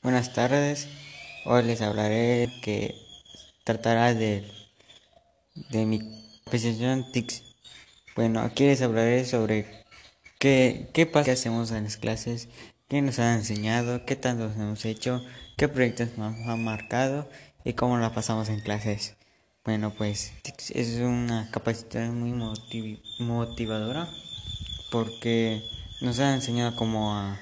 Buenas tardes, hoy les hablaré que tratará de, de mi presentación TICS. Bueno, aquí les hablaré sobre qué, qué pasa, qué hacemos en las clases, qué nos han enseñado, qué tanto hemos hecho, qué proyectos nos han marcado y cómo la pasamos en clases. Bueno, pues TICS es una capacitación muy motivadora porque nos han enseñado cómo a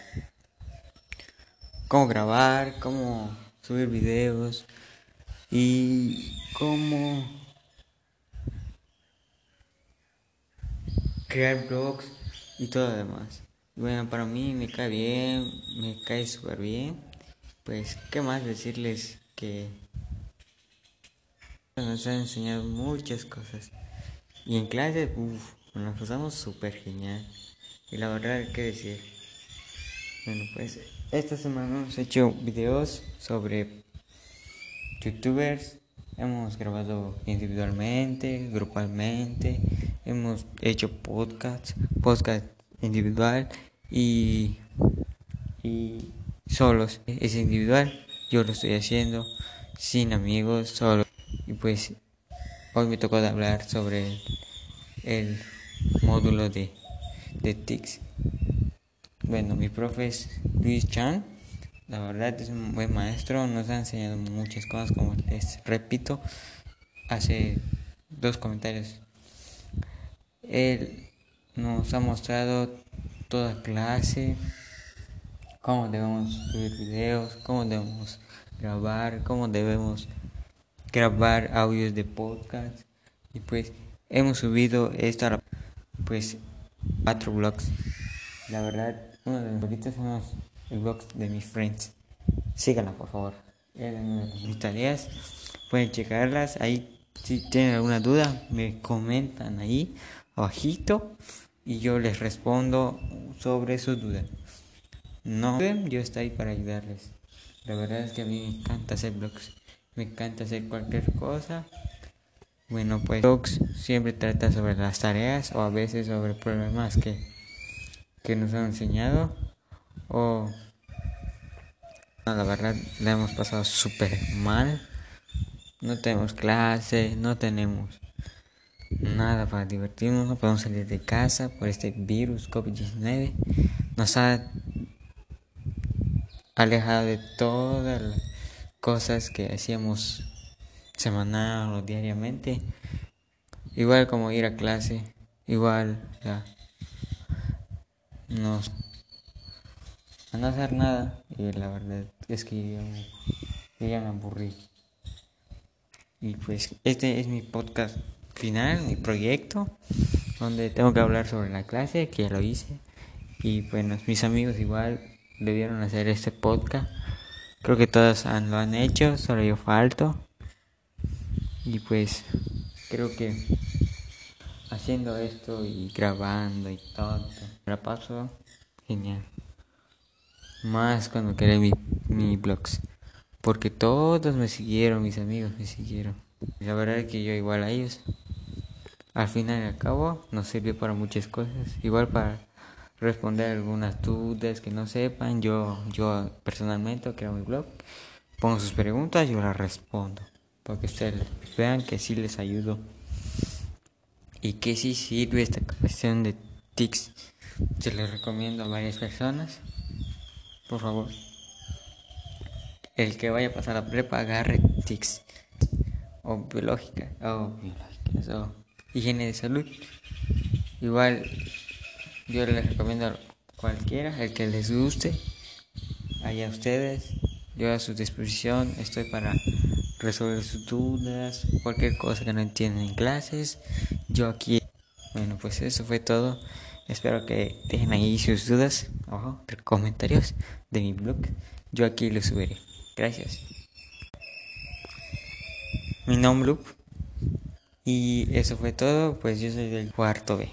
cómo grabar, cómo subir videos y cómo crear blogs y todo lo demás. Bueno, para mí me cae bien, me cae súper bien. Pues, ¿qué más decirles que nos han enseñado muchas cosas? Y en clase, uff, nos pasamos súper genial. Y la verdad, ¿qué decir? Bueno, pues esta semana hemos hecho videos sobre youtubers. Hemos grabado individualmente, grupalmente. Hemos hecho podcasts, podcast individual y, y solos. Es individual, yo lo estoy haciendo sin amigos, solo. Y pues hoy me tocó hablar sobre el, módulo de, de TICS. Bueno, mi profe Luis Chan. La verdad es un buen maestro. Nos ha enseñado muchas cosas, como les repito, hace dos comentarios. Él nos ha mostrado toda clase, cómo debemos subir videos, cómo debemos grabar, cómo debemos grabar audios de podcast. Y pues hemos subido esta, pues, cuatro blogs. La verdad uno de mis favoritos son el blog de mis friends. Síganla, por favor. mis tareas. Pueden checarlas. Ahí, si tienen alguna duda, me comentan ahí, abajito. Y yo les respondo sobre su duda. No, yo estoy para ayudarles. La verdad es que a mí me encanta hacer blogs. Me encanta hacer cualquier cosa. Bueno, pues blogs siempre trata sobre las tareas o a veces sobre problemas que que nos han enseñado. O la verdad la hemos pasado súper mal. No tenemos clase no tenemos nada para divertirnos no podemos salir de casa por este virus COVID-19 nos ha alejado de todas las cosas que hacíamos semanal o diariamente. Igual como ir a clase igual ya no, a no hacer nada y la verdad es que yo, ya me aburrí. Y pues este es mi podcast final, mi proyecto, donde tengo que hablar sobre la clase, que ya lo hice. Y bueno, mis amigos igual debieron hacer este podcast. Creo que todos lo han hecho, solo yo falto. Y pues creo que haciendo esto y grabando y todo. Me la paso genial. Más cuando creé mi, mi blogs. Porque todos me siguieron, mis amigos me siguieron. La verdad es que yo igual a ellos. Al final y al cabo nos sirvió para muchas cosas. Igual para responder algunas dudas que no sepan. Yo, yo personalmente creo mi blog. Pongo sus preguntas yo las respondo. Para que ustedes vean que sí les ayudo y que si sirve esta cuestión de tics. Se les recomiendo a varias personas. Por favor. El que vaya a pasar la prepa agarre tics. O biológica. O biológicas. O higiene de salud. Igual yo les recomiendo a cualquiera, el que les guste. Allá ustedes. Yo a su disposición estoy para resolver sus dudas, cualquier cosa que no entiendan en clases. Yo aquí, bueno, pues eso fue todo. Espero que dejen ahí sus dudas, ojo, comentarios de mi blog. Yo aquí lo subiré. Gracias. Mi nombre y eso fue todo. Pues yo soy del cuarto B.